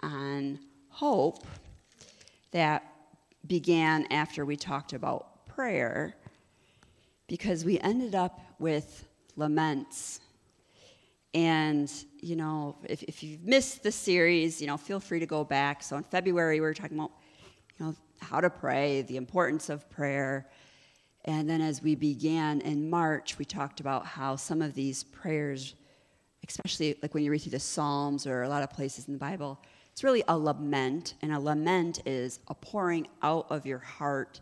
on hope that began after we talked about prayer because we ended up with laments. And, you know, if, if you've missed the series, you know, feel free to go back. So in February, we were talking about, you know, how to pray, the importance of prayer. And then as we began in March, we talked about how some of these prayers, especially like when you read through the Psalms or a lot of places in the Bible, it's really a lament. And a lament is a pouring out of your heart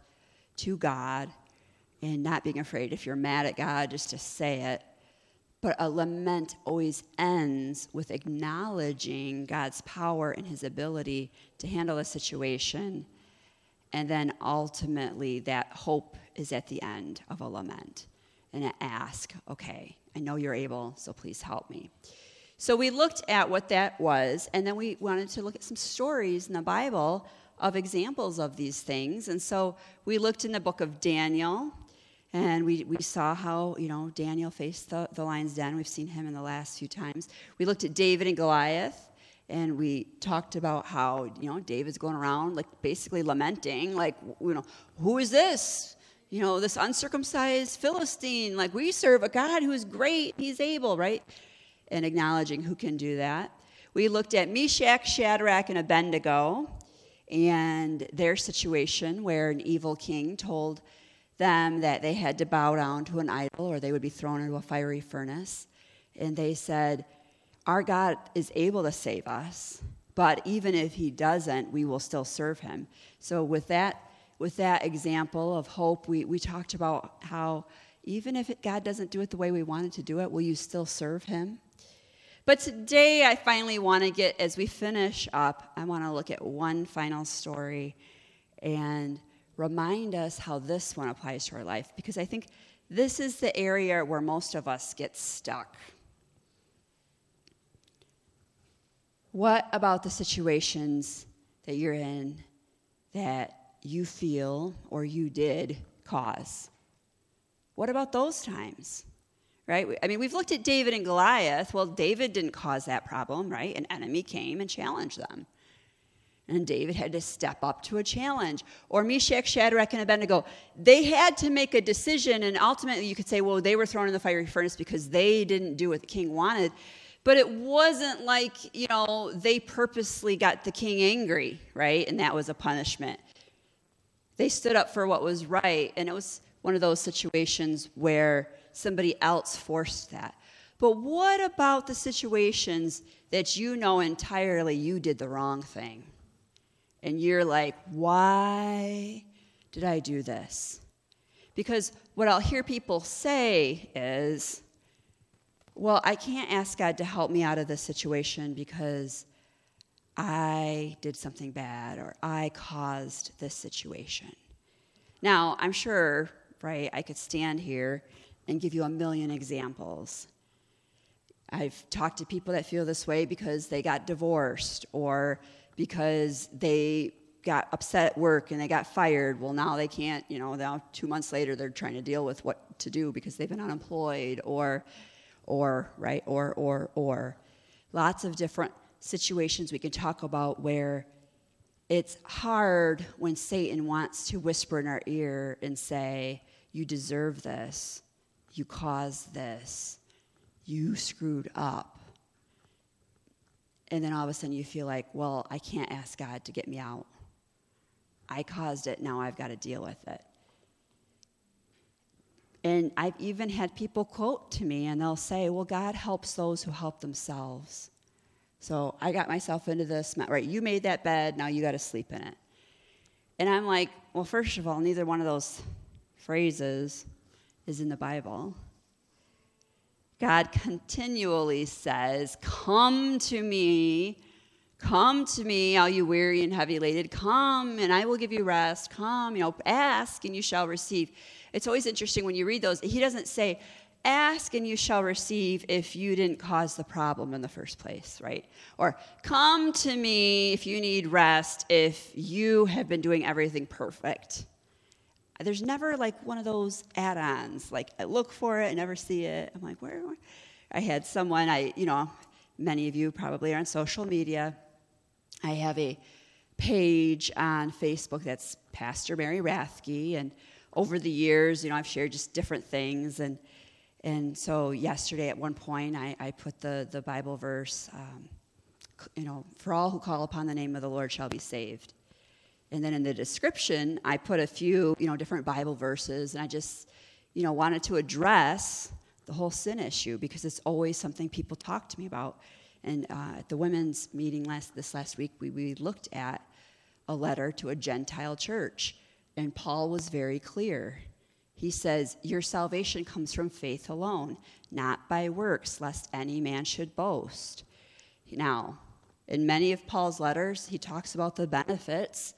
to God and not being afraid if you're mad at God just to say it. But a lament always ends with acknowledging God's power and his ability to handle a situation. And then ultimately, that hope is at the end of a lament. And ask, okay, I know you're able, so please help me. So we looked at what that was, and then we wanted to look at some stories in the Bible of examples of these things. And so we looked in the book of Daniel, and we, we saw how, you know, Daniel faced the, the lion's den. We've seen him in the last few times. We looked at David and Goliath, and we talked about how, you know, David's going around, like, basically lamenting, like, you know, who is this? You know, this uncircumcised Philistine. Like, we serve a God who is great. He's able, right? And acknowledging who can do that. We looked at Meshach, Shadrach, and Abednego and their situation where an evil king told them that they had to bow down to an idol or they would be thrown into a fiery furnace. And they said, Our God is able to save us, but even if he doesn't, we will still serve him. So, with that, with that example of hope, we, we talked about how even if God doesn't do it the way we wanted to do it, will you still serve him? But today, I finally want to get, as we finish up, I want to look at one final story and remind us how this one applies to our life because I think this is the area where most of us get stuck. What about the situations that you're in that you feel or you did cause? What about those times? Right? I mean, we've looked at David and Goliath. Well, David didn't cause that problem, right? An enemy came and challenged them. And David had to step up to a challenge. Or Meshach, Shadrach, and Abednego, they had to make a decision, and ultimately you could say, well, they were thrown in the fiery furnace because they didn't do what the king wanted. But it wasn't like, you know, they purposely got the king angry, right? And that was a punishment. They stood up for what was right, and it was one of those situations where somebody else forced that. But what about the situations that you know entirely you did the wrong thing? and you're like, why did I do this? Because what I'll hear people say is, well, I can't ask God to help me out of this situation because I did something bad or I caused this situation. Now, I'm sure, right, I could stand here and give you a million examples. I've talked to people that feel this way because they got divorced or because they got upset at work and they got fired. Well, now they can't, you know, now two months later they're trying to deal with what to do because they've been unemployed or, or, right, or, or, or. Lots of different situations we can talk about where it's hard when Satan wants to whisper in our ear and say, You deserve this, you caused this, you screwed up and then all of a sudden you feel like, well, I can't ask God to get me out. I caused it, now I've got to deal with it. And I've even had people quote to me and they'll say, well, God helps those who help themselves. So I got myself into this, right? You made that bed, now you got to sleep in it. And I'm like, well, first of all, neither one of those phrases is in the Bible. God continually says, Come to me, come to me, all you weary and heavy laden. Come and I will give you rest. Come, you know, ask and you shall receive. It's always interesting when you read those. He doesn't say, Ask and you shall receive if you didn't cause the problem in the first place, right? Or come to me if you need rest, if you have been doing everything perfect there's never like one of those add-ons. Like I look for it, I never see it. I'm like, where? I had someone I, you know, many of you probably are on social media, I have a page on Facebook that's Pastor Mary Rathke, and over the years, you know, I've shared just different things, and and so yesterday at one point, I, I put the the Bible verse, um, you know, for all who call upon the name of the Lord shall be saved, and then in the description, I put a few, you know, different Bible verses, and I just, you know, wanted to address the whole sin issue because it's always something people talk to me about. And uh, at the women's meeting last this last week, we, we looked at a letter to a Gentile church, and Paul was very clear. He says, Your salvation comes from faith alone, not by works, lest any man should boast. Now, in many of Paul's letters, he talks about the benefits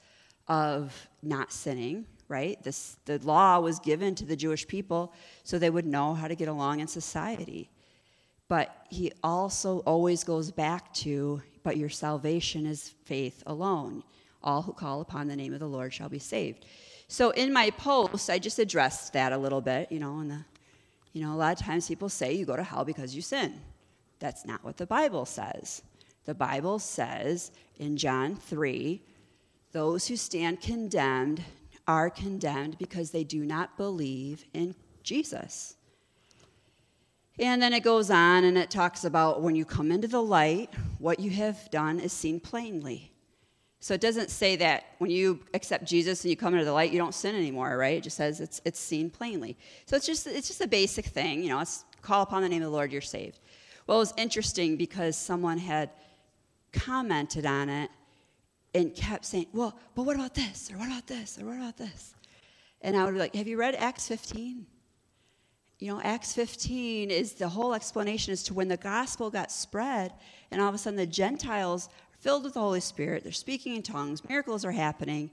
of not sinning, right? This, the law was given to the Jewish people so they would know how to get along in society. But he also always goes back to, but your salvation is faith alone. All who call upon the name of the Lord shall be saved. So in my post, I just addressed that a little bit, you know, and the, you know, a lot of times people say you go to hell because you sin. That's not what the Bible says. The Bible says in John 3 those who stand condemned are condemned because they do not believe in Jesus. And then it goes on and it talks about when you come into the light, what you have done is seen plainly. So it doesn't say that when you accept Jesus and you come into the light, you don't sin anymore, right? It just says it's, it's seen plainly. So it's just, it's just a basic thing, you know, it's call upon the name of the Lord, you're saved. Well, it was interesting because someone had commented on it and kept saying, well, but what about this? Or what about this? Or what about this? And I would be like, have you read Acts 15? you know, Acts 15 is the whole explanation as to when the gospel got spread, and all of a sudden the Gentiles filled with the Holy Spirit, they're speaking in tongues, miracles are happening,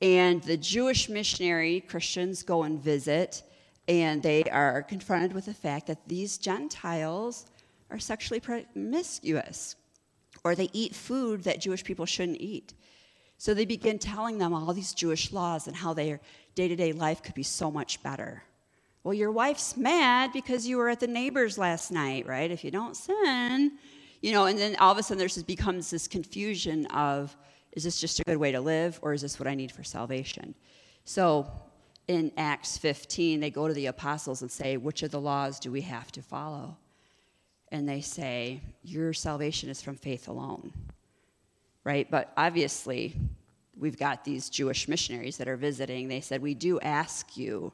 and the Jewish missionary Christians go and visit, and they are confronted with the fact that these Gentiles are sexually promiscuous, or they eat food that Jewish people shouldn't eat. So they begin telling them all these Jewish laws and how their day to day life could be so much better. Well, your wife's mad because you were at the neighbor's last night, right? If you don't sin, you know, and then all of a sudden there's becomes this confusion of is this just a good way to live or is this what I need for salvation? So in Acts 15, they go to the apostles and say, Which of the laws do we have to follow? And they say, Your salvation is from faith alone, right? But obviously, we've got these Jewish missionaries that are visiting. They said, We do ask you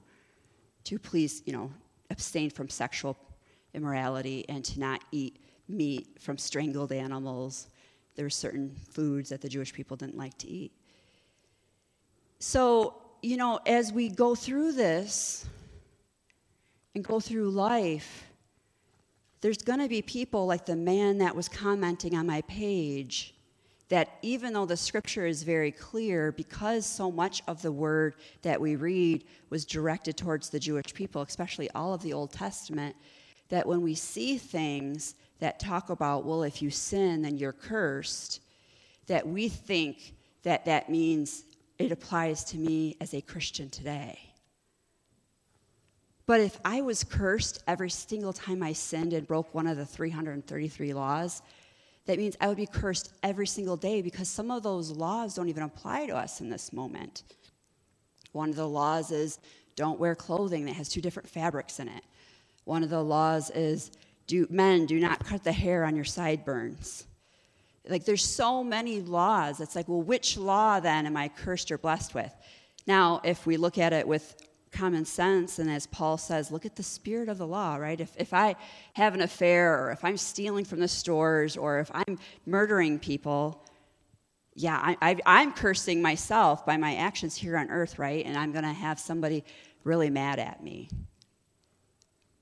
to please, you know, abstain from sexual immorality and to not eat meat from strangled animals. There were certain foods that the Jewish people didn't like to eat. So, you know, as we go through this and go through life, there's going to be people like the man that was commenting on my page that even though the scripture is very clear, because so much of the word that we read was directed towards the Jewish people, especially all of the Old Testament, that when we see things that talk about, well, if you sin, then you're cursed, that we think that that means it applies to me as a Christian today. But if I was cursed every single time I sinned and broke one of the 333 laws, that means I would be cursed every single day because some of those laws don't even apply to us in this moment. One of the laws is don't wear clothing that has two different fabrics in it. One of the laws is do, men do not cut the hair on your sideburns. Like there's so many laws. It's like, well, which law then am I cursed or blessed with? Now, if we look at it with common sense. And as Paul says, look at the spirit of the law, right? If, if I have an affair, or if I'm stealing from the stores, or if I'm murdering people, yeah, I, am cursing myself by my actions here on earth, right? And I'm going to have somebody really mad at me.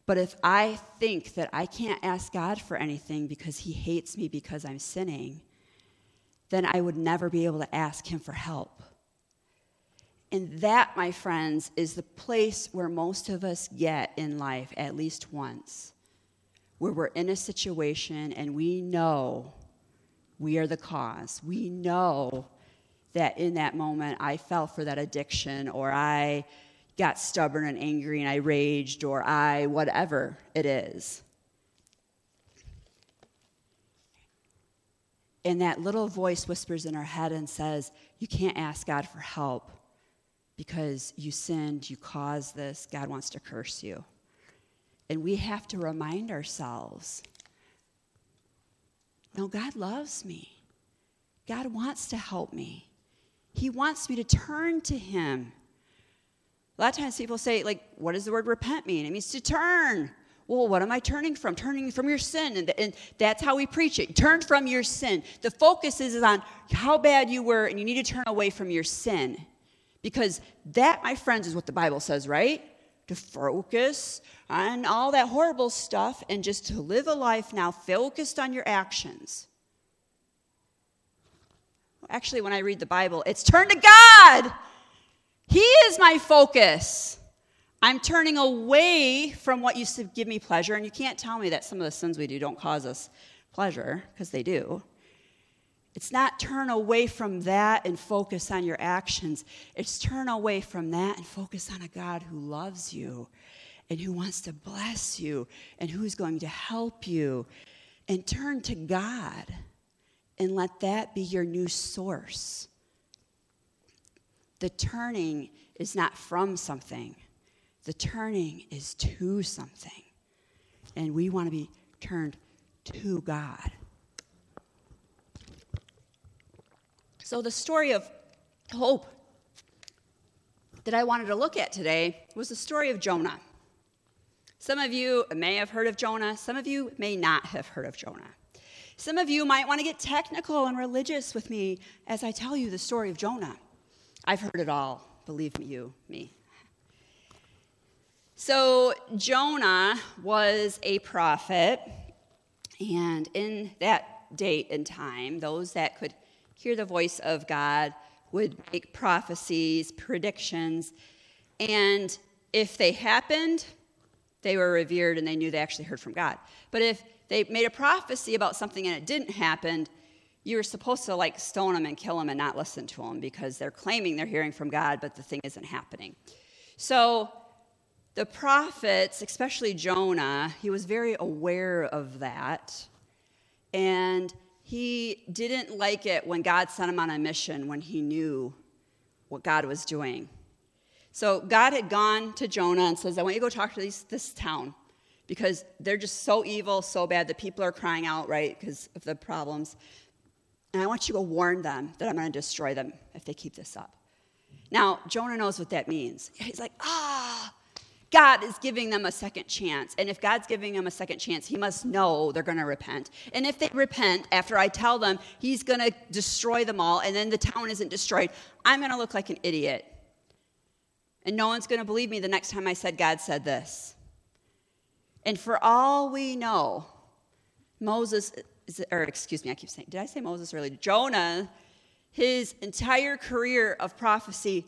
But if I think that I can't ask God for anything because He hates me because I'm sinning, then I would never be able to ask Him for help. And that, my friends, is the place where most of us get in life at least once, where we're in a situation and we know we are the cause. We know that in that moment I fell for that addiction or I got stubborn and angry and I raged or I, whatever it is. And that little voice whispers in our head and says, You can't ask God for help because you sinned, you caused this, God wants to curse you. And we have to remind ourselves no, God loves me. God wants to help me. He wants me to turn to Him. A lot of times people say, like, what does the word repent mean? It means to turn. Well, what am I turning from? Turning from your sin. And, and that's how we preach it. Turn from your sin. The focus is on how bad you were, and you need to turn away from your sin. Because that, my friends, is what the Bible says, right? To focus on all that horrible stuff and just to live a life now focused on your actions. Actually, when I read the Bible, it's turn to God. He is my focus. I'm turning away from what used to give me pleasure, and you can't tell me that some of the sins we do don't cause us pleasure, because they do. It's not turn away from that and focus on your actions. It's turn away from that and focus on a God who loves you and who wants to bless you and who's going to help you. And turn to God and let that be your new source. The turning is not from something the turning is to something. And we want to be turned to God. So, the story of hope that I wanted to look at today was the story of Jonah. Some of you may have heard of Jonah, some of you may not have heard of Jonah. Some of you might want to get technical and religious with me as I tell you the story of Jonah. I've heard it all, believe me, you, me. So, Jonah was a prophet, and in that date and time, those that could hear the voice of God would make prophecies, predictions, and if they happened, they were revered and they knew they actually heard from God. But if they made a prophecy about something and it didn't happen, you were supposed to like stone them and kill them and not listen to them because they're claiming they're hearing from God, but the thing isn't happening. So the prophets, especially Jonah, he was very aware of that. And he didn't like it when God sent him on a mission when he knew what God was doing. So God had gone to Jonah and says, I want you to go talk to these, this town because they're just so evil, so bad. The people are crying out, right, because of the problems. And I want you to warn them that I'm going to destroy them if they keep this up. Now, Jonah knows what that means. He's like, ah, God is giving them a second chance. And if God's giving them a second chance, He must know they're going to repent. And if they repent after I tell them He's going to destroy them all and then the town isn't destroyed, I'm going to look like an idiot. And no one's going to believe me the next time I said God said this. And for all we know, Moses, or excuse me, I keep saying, did I say Moses earlier? Jonah, his entire career of prophecy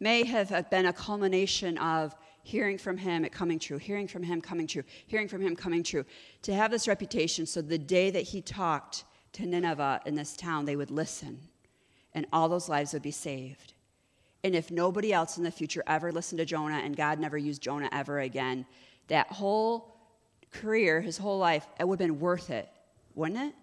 may have been a culmination of hearing from him, it coming true, hearing from him, coming true, hearing from him, coming true. To have this reputation so the day that he talked to Nineveh in this town, they would listen and all those lives would be saved. And if nobody else in the future ever listened to Jonah and God never used Jonah ever again, that whole career, his whole life, it would have been worth it, wouldn't it?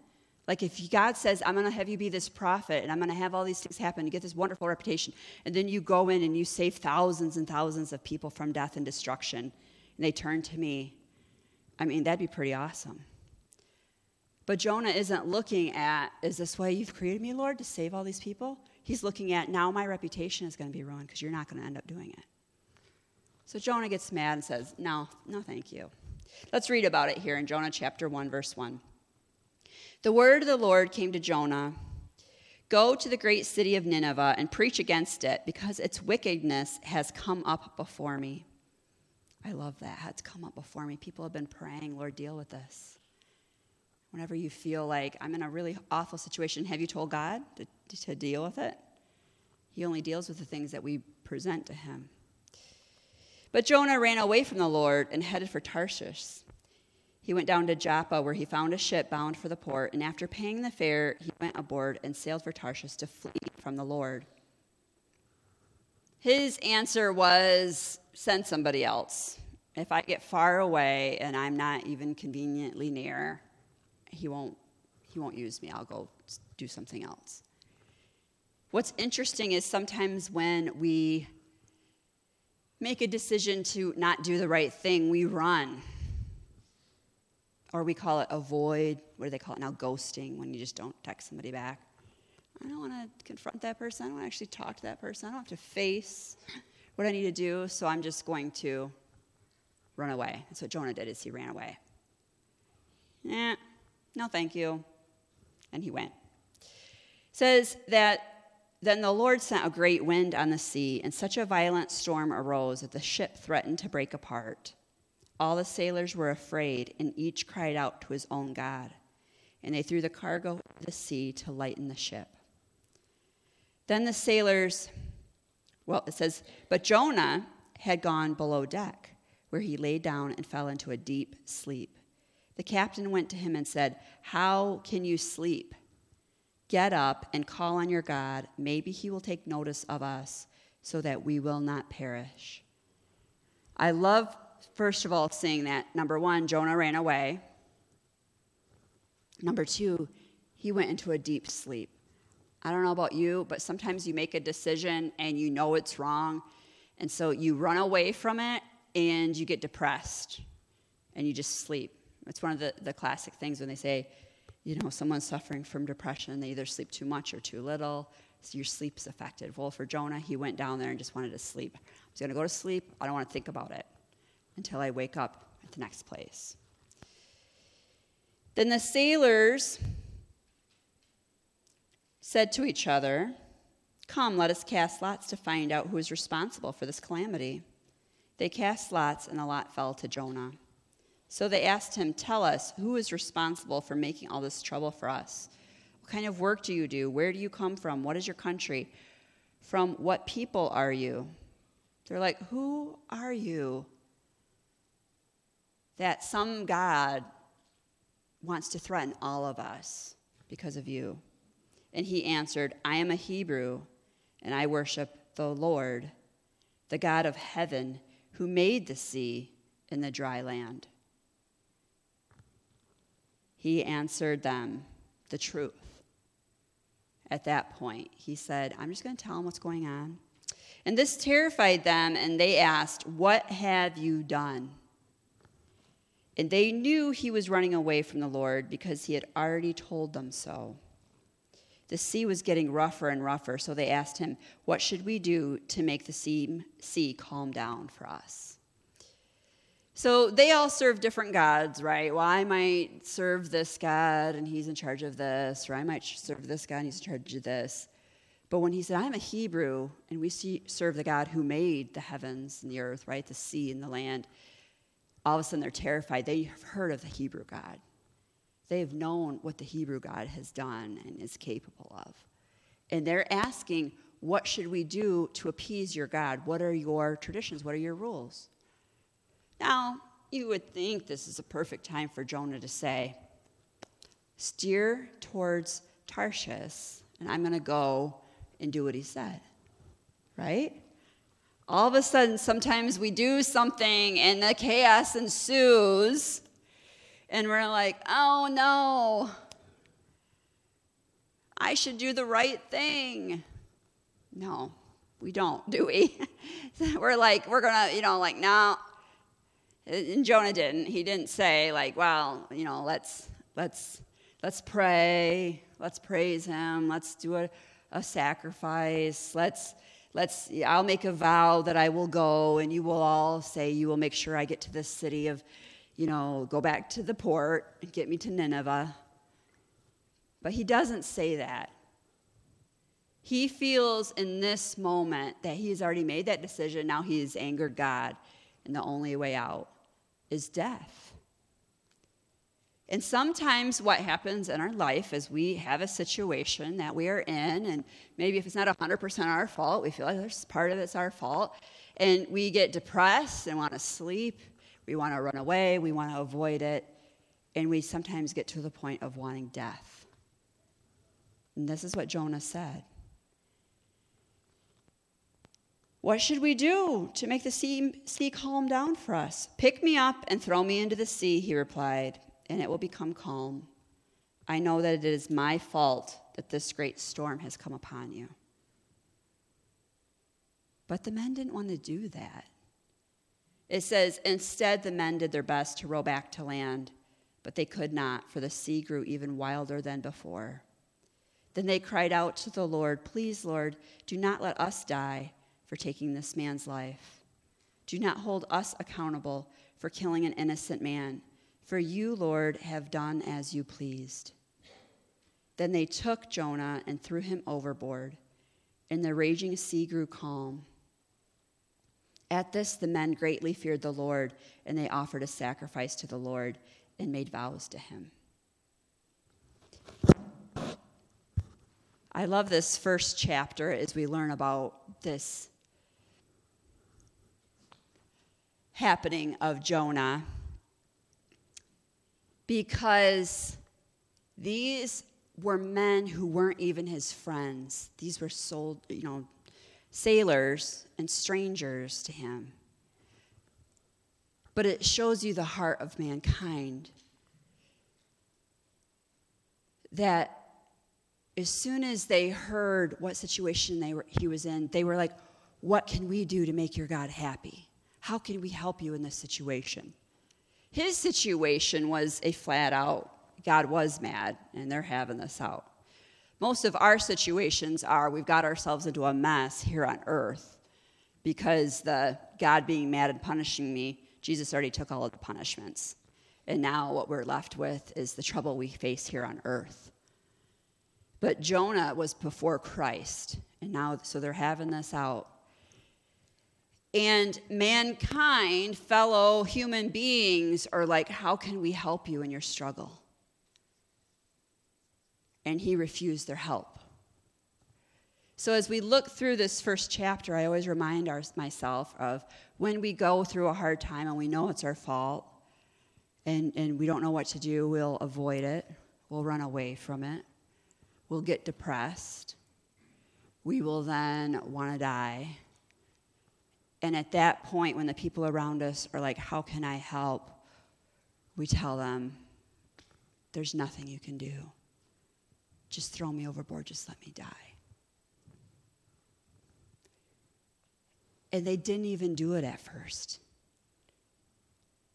Like if God says, I'm going to have you be this prophet and I'm going to have all these things happen to get this wonderful reputation, and then you go in and you save thousands and thousands of people from death and destruction, and they turn to me, I mean, that'd be pretty awesome. But Jonah isn't looking at, is this why you've created me, Lord, to save all these people? He's looking at, now my reputation is going to be ruined because you're not going to end up doing it. So Jonah gets mad and says, No, no, thank you. Let's read about it here in Jonah chapter 1, verse 1. The word of the Lord came to Jonah Go to the great city of Nineveh and preach against it, because its wickedness has come up before me. I love that. It's come up before me. People have been praying, Lord, deal with this. Whenever you feel like I'm in a really awful situation, have you told God to, to deal with it? He only deals with the things that we present to him. But Jonah ran away from the Lord and headed for Tarshish. He went down to Joppa, where he found a ship bound for the port, and after paying the fare, he went aboard and sailed for Tarshish to flee from the Lord. His answer was send somebody else. If I get far away and I'm not even conveniently near, he won't, he won't use me. I'll go do something else. What's interesting is sometimes when we make a decision to not do the right thing, we run. Or we call it avoid. What do they call it now? Ghosting, when you just don't text somebody back. I don't want to confront that person. I don't want to actually talk to that person. I don't have to face what I need to do, so I'm just going to run away. That's what Jonah did is he ran away. Eh, no thank you. And he went. It says that then the Lord sent a great wind on the sea, and such a violent storm arose that the ship threatened to break apart. All the sailors were afraid, and each cried out to his own God. And they threw the cargo into the sea to lighten the ship. Then the sailors, well, it says, but Jonah had gone below deck, where he lay down and fell into a deep sleep. The captain went to him and said, How can you sleep? Get up and call on your God. Maybe he will take notice of us so that we will not perish. I love, first of all, seeing that. Number one, Jonah ran away. Number two, he went into a deep sleep. I don't know about you, but sometimes you make a decision and you know it's wrong. And so you run away from it and you get depressed and you just sleep. It's one of the, the classic things when they say, you know, someone's suffering from depression, they either sleep too much or too little, so your sleep's affected. Well, for Jonah, he went down there and just wanted to sleep. He's going to go to sleep. I don't want to think about it until I wake up at the next place. Then the sailors said to each other, Come, let us cast lots to find out who is responsible for this calamity. They cast lots, and the lot fell to Jonah. So they asked him, Tell us, who is responsible for making all this trouble for us? What kind of work do you do? Where do you come from? What is your country? From what people are you? They're like, Who are you? That some God wants to threaten all of us because of you. And he answered, I am a Hebrew, and I worship the Lord, the God of heaven, who made the sea and the dry land. He answered them the truth. At that point, he said, I'm just going to tell them what's going on. And this terrified them, and they asked, What have you done? And they knew he was running away from the Lord because he had already told them so. The sea was getting rougher and rougher, so they asked him, What should we do to make the sea, sea calm down for us? So they all serve different gods, right? Well, I might serve this God and he's in charge of this, or I might serve this God and he's in charge of this. But when he said, I'm a Hebrew, and we see, serve the God who made the heavens and the earth, right? The sea and the land, all of a sudden they're terrified. They have heard of the Hebrew God. They have known what the Hebrew God has done and is capable of. And they're asking, What should we do to appease your God? What are your traditions? What are your rules? Now, you would think this is a perfect time for Jonah to say, steer towards Tarshish, and I'm going to go and do what he said. Right? All of a sudden, sometimes we do something and the chaos ensues, and we're like, oh no, I should do the right thing. No, we don't, do we? we're like, we're gonna, you know, like, no, and Jonah didn't. He didn't say like, "Well, you know, let's let's let's pray, let's praise Him, let's do a, a sacrifice, let's." Let's, I'll make a vow that I will go, and you will all say, You will make sure I get to this city of, you know, go back to the port and get me to Nineveh. But he doesn't say that. He feels in this moment that he's already made that decision. Now he's angered God, and the only way out is death. And sometimes what happens in our life is we have a situation that we are in, and maybe if it's not 100% our fault, we feel like there's part of it's our fault, and we get depressed and want to sleep, we want to run away, we want to avoid it, and we sometimes get to the point of wanting death. And this is what Jonah said. What should we do to make the sea, sea calm down for us? Pick me up and throw me into the sea, he replied, and it will become calm. I know that it is my fault that this great storm has come upon you. But the men didn't want to do that. It says, Instead, the men did their best to row back to land, but they could not, for the sea grew even wilder than before. Then they cried out to the Lord, Please, Lord, do not let us die for taking this man's life. Do not hold us accountable for killing an innocent man, for you, Lord, have done as you pleased. Then they took Jonah and threw him overboard, and the raging sea grew calm. At this, the men greatly feared the Lord, and they offered a sacrifice to the Lord and made vows to him. I love this first chapter as we learn about this happening of Jonah because these were men who weren't even his friends. These were sold, you know, sailors and strangers to him. But it shows you the heart of mankind. That as soon as they heard what situation they were, he was in, they were like, What can we do to make your God happy? How can we help you in this situation? His situation was a flat out God was mad and they're having this out. Most of our situations are we've got ourselves into a mess here on earth because the God being mad and punishing me, Jesus already took all of the punishments. And now what we're left with is the trouble we face here on earth. But Jonah was before Christ, and now, so they're having this out. And mankind, fellow human beings, are like, How can we help you in your struggle? and he refused their help. So, as we look through this first chapter, I always remind our, myself of when we go through a hard time and we know it's our fault and, and we don't know what to do, we'll avoid it, we'll run away from it, we'll get depressed, we will then want to die. And at that point, when the people around us are like, How can I help? we tell them, There's nothing you can do. Just throw me overboard, just let me die. And they didn't even do it at first.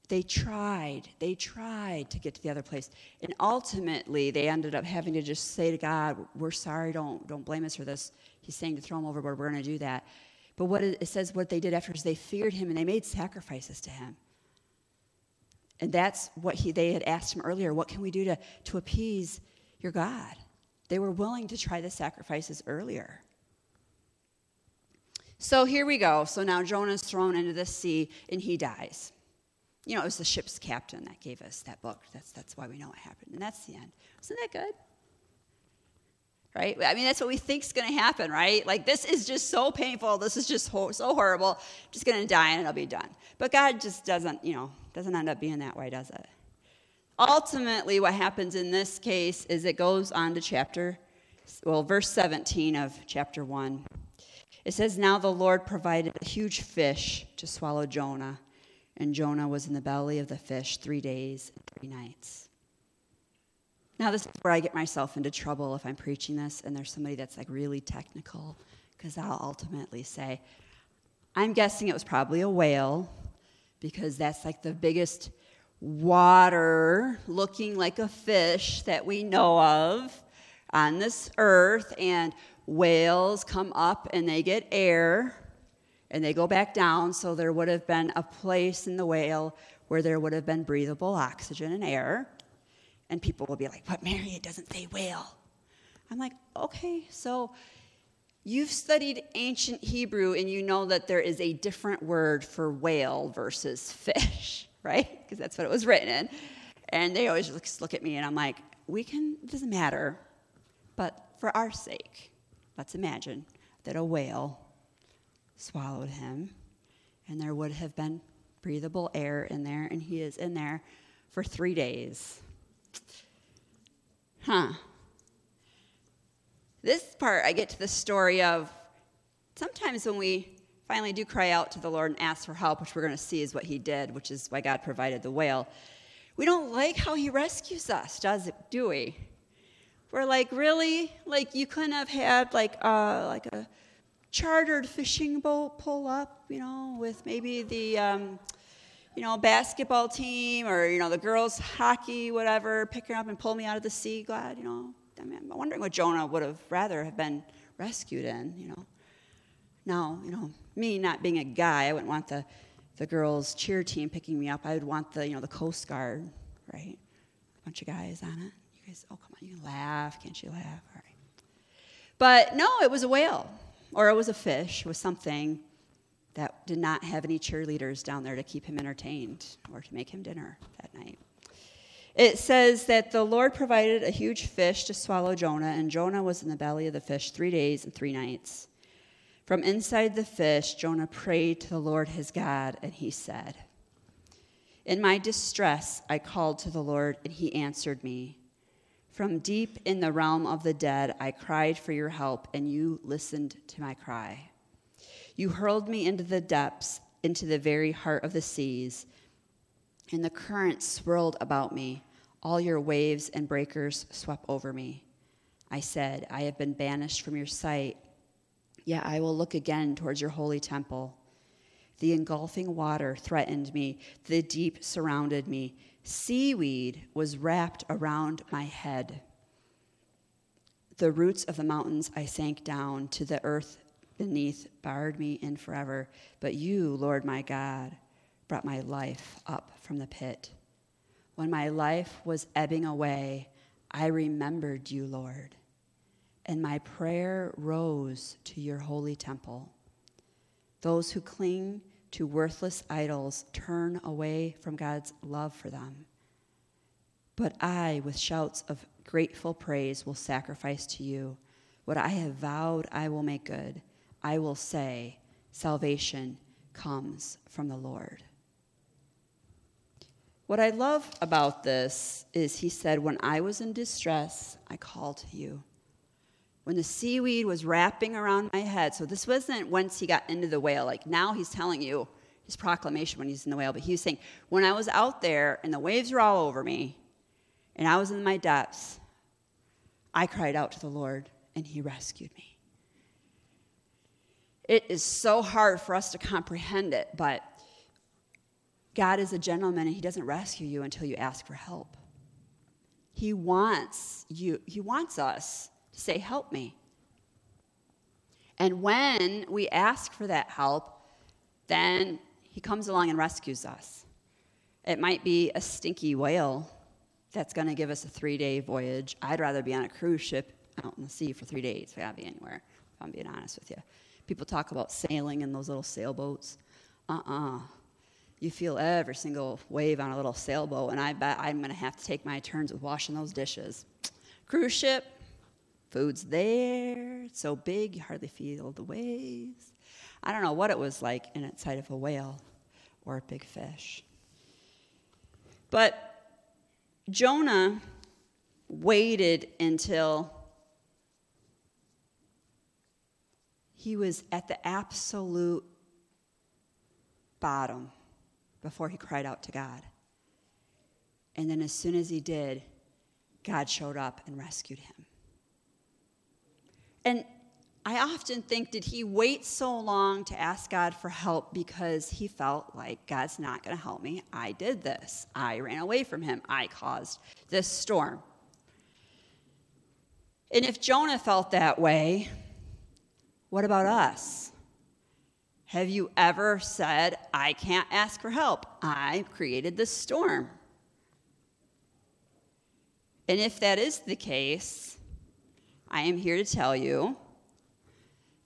They tried, they tried to get to the other place. And ultimately, they ended up having to just say to God, We're sorry, don't, don't blame us for this. He's saying to throw him overboard, we're going to do that. But what it, says, what they did after is they feared him and they made sacrifices to him. And that's what he, they had asked him earlier what can we do to, to appease your God? They were willing to try the sacrifices earlier. So here we go. So now Jonah's thrown into the sea and he dies. You know, it was the ship's captain that gave us that book. That's, that's why we know what happened. And that's the end. Isn't that good? Right? I mean, that's what we think is going to happen, right? Like, this is just so painful. This is just ho- so horrible. I'm just going to die and it'll be done. But God just doesn't, you know, doesn't end up being that way, does it? ultimately, what happens in this case is it goes on to chapter, well, verse 17 of chapter 1. It says, Now the Lord provided a huge fish to swallow Jonah, and Jonah was in the belly of the fish three days and three nights. Now, this is where I get myself into trouble if I'm preaching this and there's somebody that's like really technical, because I'll ultimately say, I'm guessing it was probably a whale, because that's like the biggest water looking like a fish that we know of on this earth, and whales come up and they get air and they go back down. So there would have been a place in the whale where there would have been breathable oxygen and air. And people will be like, But Mary, it doesn't say whale. I'm like, Okay, so you've studied ancient Hebrew and you know that there is a different word for whale versus fish right? Because that's what it was written in. And they always just look at me, and I'm like, we can, it doesn't matter. But for our sake, let's imagine that a whale swallowed him, and there would have been breathable air in there, and he is in there for three days. Huh. This part, I get to the story of sometimes when we finally do cry out to the Lord and ask for help, which we're going to see is what he did, which is why God provided the whale, we don't like how he rescues us, does it, do we? We're like, really? Like you couldn't have had like a like a chartered fishing boat pull up, you know, with maybe the um, you know basketball team or you know the girls hockey, whatever, pick her up and pull me out of the sea. Glad, you know. I mean, I'm wondering what Jonah would have rather have been rescued in, you know. Now, you know, me not being a guy, I wouldn't want the the girls cheer team picking me up. I would want the you know the Coast Guard, right? A bunch of guys on it You guys, oh, come on, you can laugh. Can't you laugh? All right. But no, it was a whale, or it was a fish, it was something that did not have any cheerleaders down there to keep him entertained or to make him dinner that night. It says that the Lord provided a huge fish to swallow Jonah, and Jonah was in the belly of the fish three days and three nights. From inside the fish, Jonah prayed to the Lord his God, and he said, In my distress, I called to the Lord, and he answered me. From deep in the realm of the dead, I cried for your help, and you listened to my cry. You hurled me into the depths, into the very heart of the seas, and the currents swirled about me. All your waves and breakers swept over me. I said, I have been banished from your sight, yet I will look again towards your holy temple. The engulfing water threatened me, the deep surrounded me. Seaweed was wrapped around my head. The roots of the mountains I sank down to the earth beneath, barred me in forever. But you, Lord my God, brought my life up from the pit. When my life was ebbing away, I remembered you, Lord, and my prayer rose to your holy temple. Those who cling to worthless idols turn away from God's love for them. But I, with shouts of grateful praise, will sacrifice to you. What I have vowed, I will make good. I will say, Salvation comes from the Lord. What I love about this is he said, When I was in distress, I called to you when the seaweed was wrapping around my head. So this wasn't once he got into the whale. Like now he's telling you his proclamation when he's in the whale, but he was saying, when I was out there and the waves were all over me and I was in my depths, I cried out to the Lord and he rescued me. It is so hard for us to comprehend it, but God is a gentleman and he doesn't rescue you until you ask for help. He wants you, he wants us to say, Help me. And when we ask for that help, then he comes along and rescues us. It might be a stinky whale that's going to give us a three day voyage. I'd rather be on a cruise ship out in the sea for three days if I be anywhere, if I'm being honest with you. People talk about sailing in those little sailboats. Uh uh-uh. uh You feel every single wave on a little sailboat, and I bet I'm going to have to take my turns with washing those dishes. Cruise ship, Food's there, it's so big you hardly feel the waves. I don't know what it was like in inside of a whale or a big fish. But Jonah waited until he was at the absolute bottom before he cried out to God. And then, as soon as he did, God showed up and rescued him. And I often think, did he wait so long to ask God for help because he felt like God's not going to help me? I did this. I ran away from him. I caused this storm. And if Jonah felt that way, what about us? Have you ever said, I can't ask for help? I created this storm. And if that is the case, I am here to tell you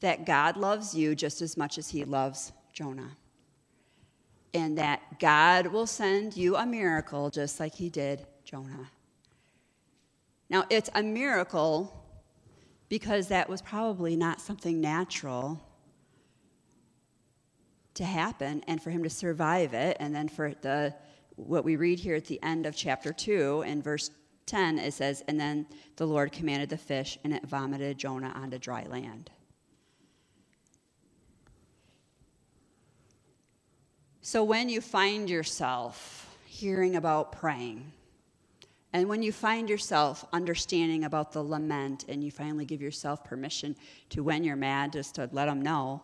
that God loves you just as much as he loves Jonah. And that God will send you a miracle just like he did Jonah. Now, it's a miracle because that was probably not something natural to happen and for him to survive it and then for the what we read here at the end of chapter 2 in verse 10, it says, And then the Lord commanded the fish, and it vomited Jonah onto dry land. So when you find yourself hearing about praying, And when you find yourself understanding about the lament and you finally give yourself permission to, when you're mad, just to let them know,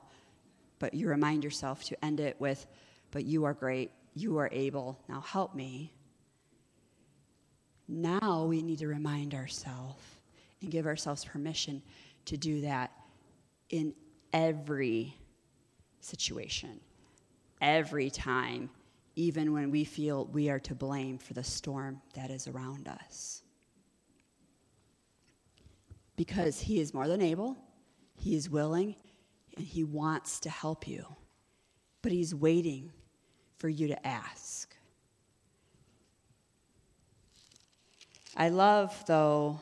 but you remind yourself to end it with, But you are great, you are able, now help me. Now we need to remind ourselves and give ourselves permission to do that in every situation, every time, even when we feel we are to blame for the storm that is around us. Because He is more than able, He is willing, and He wants to help you. But He's waiting for you to ask. I love, though,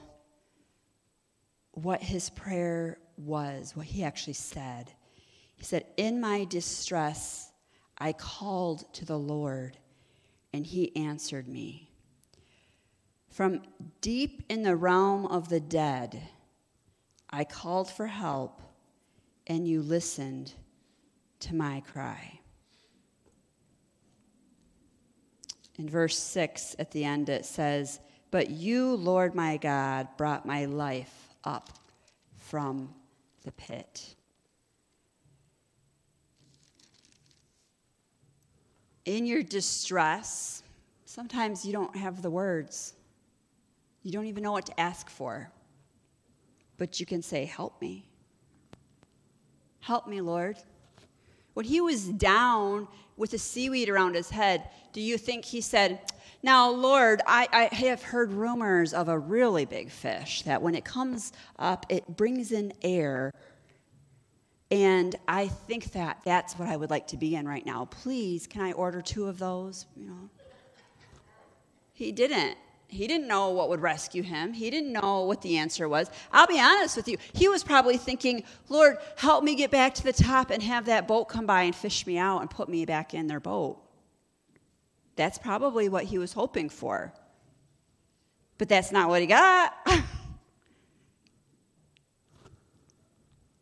what his prayer was, what he actually said. He said, In my distress, I called to the Lord, and he answered me. From deep in the realm of the dead, I called for help, and you listened to my cry. In verse 6 at the end, it says, But you, Lord my God, brought my life up from the pit. In your distress, sometimes you don't have the words. You don't even know what to ask for. But you can say, Help me. Help me, Lord. When he was down with the seaweed around his head, do you think he said, now, Lord, I, I, have heard rumors of a really big fish that when it comes up, it brings in air. And I think that that's what I would like to be in right now. Please, can I order two of those? You know. He didn't. He didn't know what would rescue him. He didn't know what the answer was. I'll be honest with you. He was probably thinking, Lord, help me get back to the top and have that boat come by and fish me out and put me back in their boat. That's probably what he was hoping for. But that's not what he got.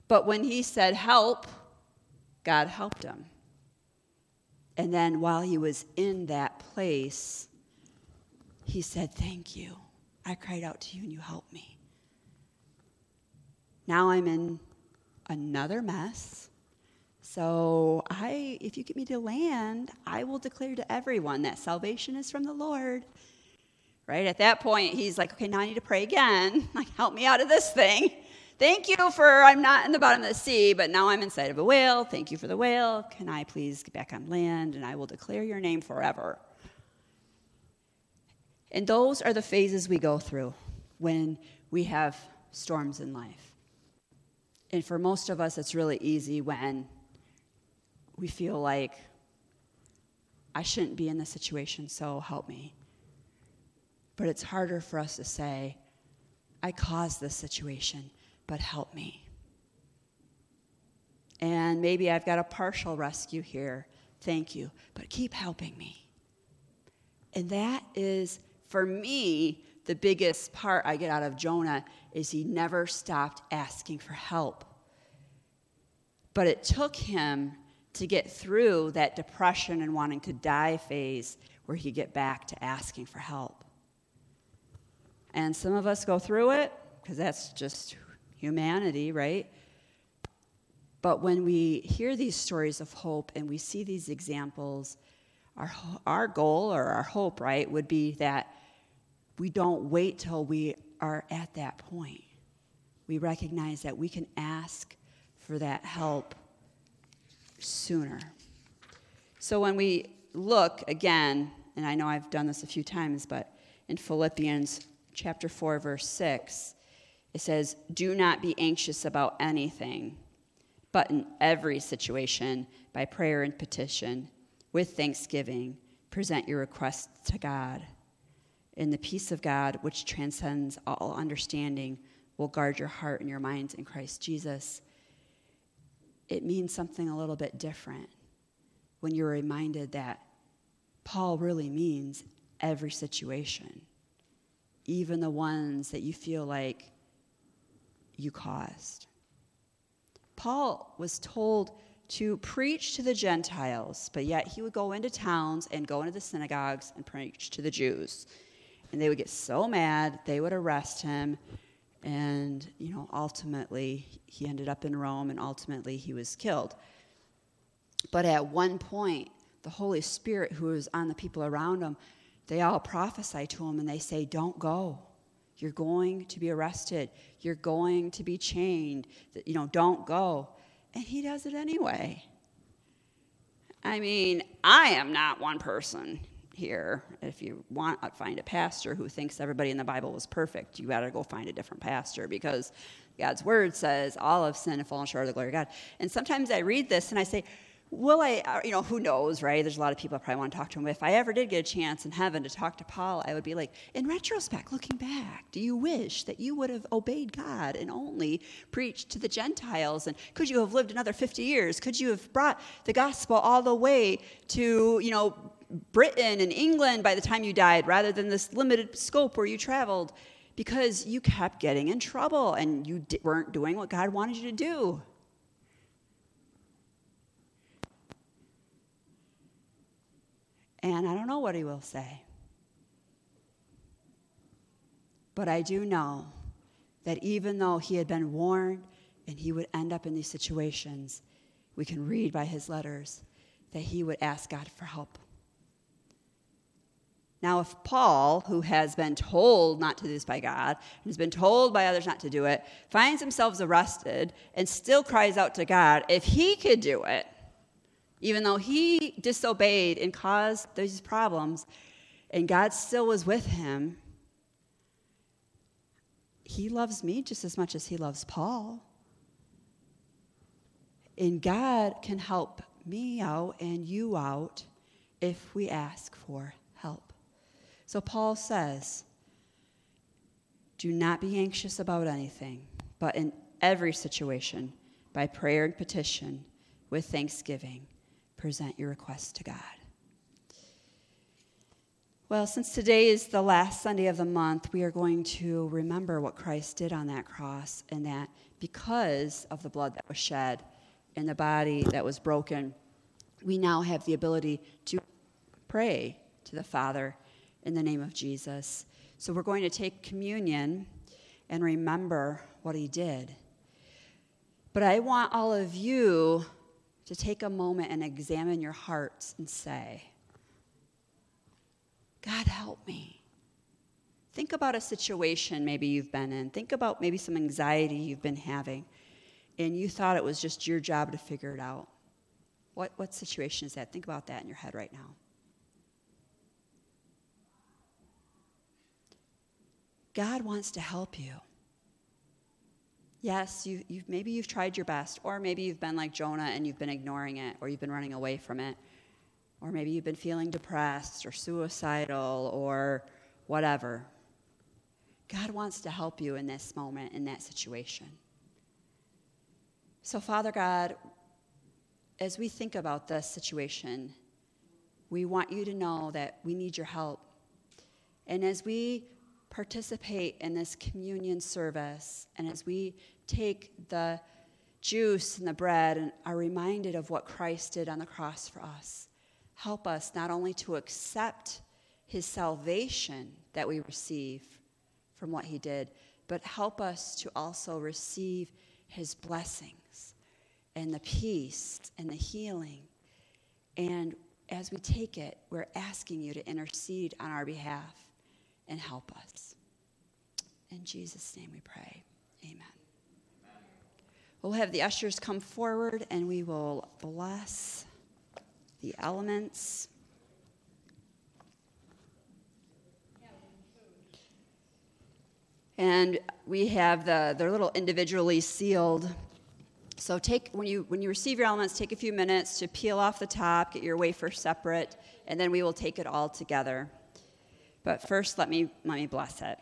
but when he said help, God helped him. And then while he was in that place, he said, Thank you. I cried out to you and you helped me. Now I'm in another mess. So I, if you get me to land, I will declare to everyone that salvation is from the Lord. Right? At that point, he's like, okay, now I need to pray again. Like, help me out of this thing. Thank you for, I'm not in the bottom of the sea, but now I'm inside of a whale. Thank you for the whale. Can I please get back on land? And I will declare your name forever. And those are the phases we go through when we have storms in life. And for most of us, it's really easy when we feel like I shouldn't be in this situation, so help me. But it's harder for us to say, I caused this situation, but help me. And maybe I've got a partial rescue here. Thank you. But keep helping me. And that is, for me, the biggest part I get out of Jonah is he never stopped asking for help. But it took him to get through that depression and wanting to die phase where he get back to asking for help. And some of us go through it because that's just humanity, right? But when we hear these stories of hope and we see these examples, our, our goal or our hope, right, would be that we don't wait till we are at that point. We recognize that we can ask for that help sooner. So when we look again, and I know I've done this a few times, but in Philippians chapter 4, verse 6, it says, Do not be anxious about anything, but in every situation, by prayer and petition, with thanksgiving, present your requests to God. And the peace of God, which transcends all understanding, will guard your heart and your minds in Christ Jesus it means something a little bit different when you're reminded that Paul really means every situation, even the ones that you feel like you caused. Paul was told to preach to the Gentiles, but yet he would go into towns and go into the synagogues and preach to the Jews. And they would get so mad, they would arrest him. And, you know, ultimately, he ended up in Rome and ultimately he was killed. But at one point, the Holy Spirit, who was on the people around him, they all prophesy to him and they say, Don't go. You're going to be arrested. You're going to be chained. You know, don't go. And he does it anyway. I mean, I am not one person here. If you want to find a pastor who thinks everybody in the Bible is perfect, you got to go find a different pastor because God's word says all of sin and fallen short of the glory of God. And sometimes I read this and I say, will I, uh, you know, who knows, right? There's a lot of people I probably want to talk to him. If I ever did get a chance in heaven to talk to Paul, I would be like, in retrospect, looking back, do you wish that you would have obeyed God and only preached to the Gentiles? And could you have lived another 50 years? Could you have brought the gospel all the way to, you know, Britain and England by the time you died rather than this limited scope where you traveled? Because you kept getting in trouble and you weren't doing what God wanted you to do. And I don't know what he will say. But I do know that even though he had been warned and he would end up in these situations, we can read by his letters that he would ask God for help. Now, if Paul, who has been told not to do this by God, and has been told by others not to do it, finds himself arrested and still cries out to God, if he could do it, even though he disobeyed and caused these problems, and God still was with him, he loves me just as much as he loves Paul. And God can help me out and you out if we ask for help. So Paul says, Do not be anxious about anything, but in every situation, by prayer and petition, with thanksgiving present your request to God. Well, since today is the last Sunday of the month, we are going to remember what Christ did on that cross and that because of the blood that was shed and the body that was broken, we now have the ability to pray to the Father in the name of Jesus. So we're going to take communion and remember what he did. But I want all of you to take a moment and examine your hearts and say, God, help me. Think about a situation maybe you've been in. Think about maybe some anxiety you've been having, and you thought it was just your job to figure it out. What, what situation is that? Think about that in your head right now. God wants to help you. Yes, you, you, maybe you've tried your best, or maybe you've been like Jonah and you've been ignoring it, or you've been running away from it, or maybe you've been feeling depressed or suicidal or whatever. God wants to help you in this moment, in that situation. So, Father God, as we think about this situation, we want you to know that we need your help. And as we participate in this communion service and as we take the juice and the bread and are reminded of what Christ did on the cross for us, help us not only to accept his salvation that we receive from what he did, but help us to also receive his blessings and the peace and the healing. And as we take it, we're asking you to intercede on our behalf and help us. In Jesus' name we pray. Amen. We'll have the ushers come forward and we will bless the elements. And we have the, they're little individually sealed. So take when you when you receive your elements, take a few minutes to peel off the top, get your wafer separate, and then we will take it all together. But first let me let me bless it.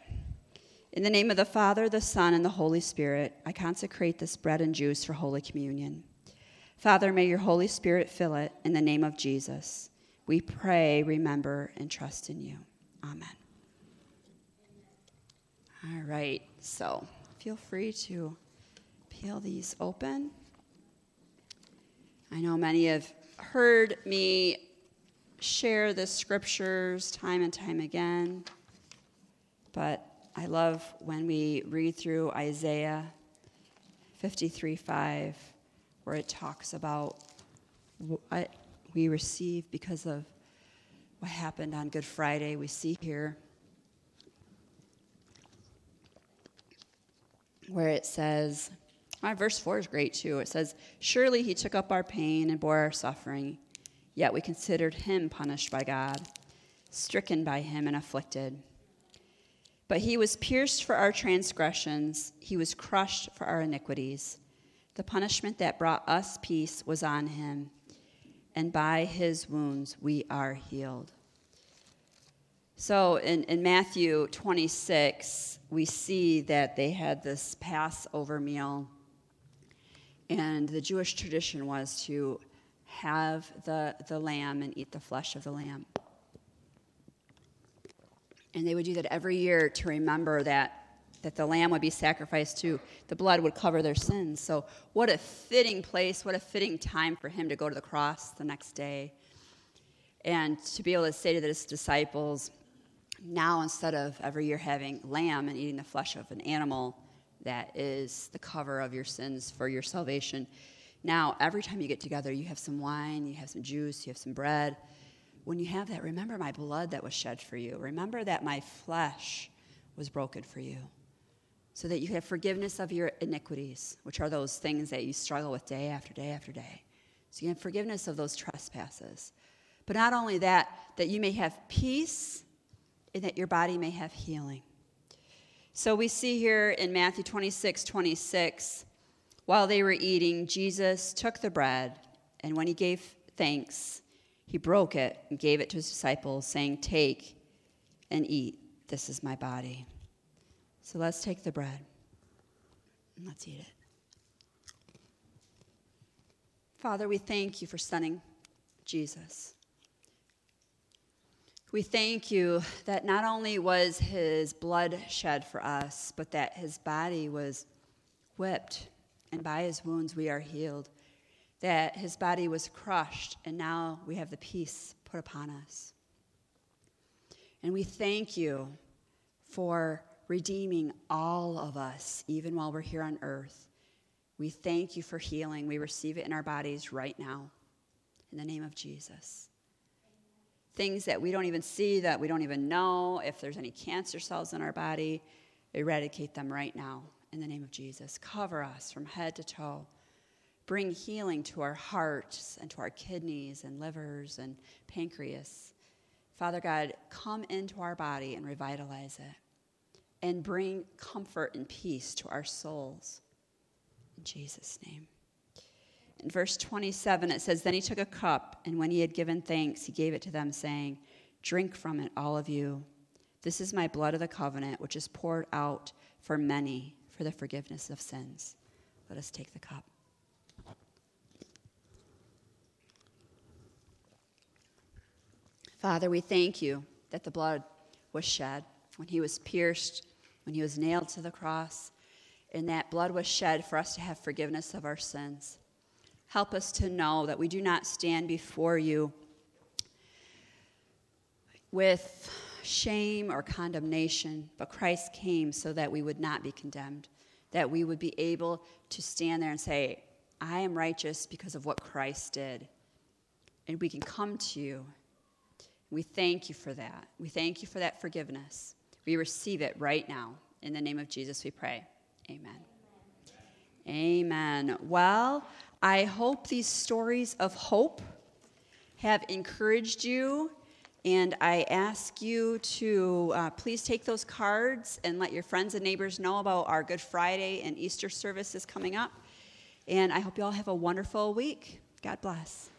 In the name of the Father, the Son, and the Holy Spirit, I consecrate this bread and juice for Holy Communion. Father, may your Holy Spirit fill it in the name of Jesus. We pray, remember, and trust in you. Amen. All right, so feel free to peel these open. I know many have heard me share the scriptures time and time again. but I love when we read through Isaiah 53 5, where it talks about what we receive because of what happened on Good Friday. We see here where it says, my verse 4 is great too. It says, Surely he took up our pain and bore our suffering, yet we considered him punished by God, stricken by him and afflicted. But he was pierced for our transgressions, he was crushed for our iniquities. The punishment that brought us peace was on him, and by his wounds we are healed. So in, in Matthew 26, we see that they had this Passover meal, and the Jewish tradition was to have the, the lamb and eat the flesh of the lamb. And they would do that every year to remember that, that the lamb would be sacrificed to, the blood would cover their sins. So, what a fitting place, what a fitting time for him to go to the cross the next day. And to be able to say to his disciples, now instead of every year having lamb and eating the flesh of an animal that is the cover of your sins for your salvation, now every time you get together, you have some wine, you have some juice, you have some bread when you have that, remember my blood that was shed for you. Remember that my flesh was broken for you. So that you have forgiveness of your iniquities, which are those things that you struggle with day after day after day. So you have forgiveness of those trespasses. But not only that, that you may have peace and that your body may have healing. So we see here in Matthew 26 26, while they were eating, Jesus took the bread, and when he gave thanks, he broke it and gave it to his disciples, saying, Take and eat. This is my body. So let's take the bread and let's eat it. Father, we thank you for sending Jesus. We thank you that not only was his blood shed for us, but that his body was whipped, and by his wounds we are healed that his body was crushed, and now we have the peace put upon us. And we thank you for redeeming all of us, even while we're here on earth. We thank you for healing. We receive it in our bodies right now, in the name of Jesus. Things that we don't even see, that we don't even know, if there's any cancer cells in our body, eradicate them right now, in the name of Jesus. Cover us from head to toe bring healing to our hearts and to our kidneys and livers and pancreas. Father God, come into our body and revitalize it and bring comfort and peace to our souls. In Jesus' name. In verse 27, it says, Then he took a cup, and when he had given thanks, he gave it to them, saying, Drink from it, all of you. This is my blood of the covenant, which is poured out for many for the forgiveness of sins. Let us take the cup. Father, we thank you that the blood was shed when he was pierced, when he was nailed to the cross, and that blood was shed for us to have forgiveness of our sins. Help us to know that we do not stand before you with shame or condemnation, but Christ came so that we would not be condemned, that we would be able to stand there and say, I am righteous because of what Christ did. And we can come to you we thank you for that. We thank you for that forgiveness. We receive it right now. In the name of Jesus, we pray. Amen. Amen. Well, I hope these stories of hope have encouraged you. And I ask you to uh, please take those cards and let your friends and neighbors know about our Good Friday and Easter services coming up. And I hope you all have a wonderful week. God bless.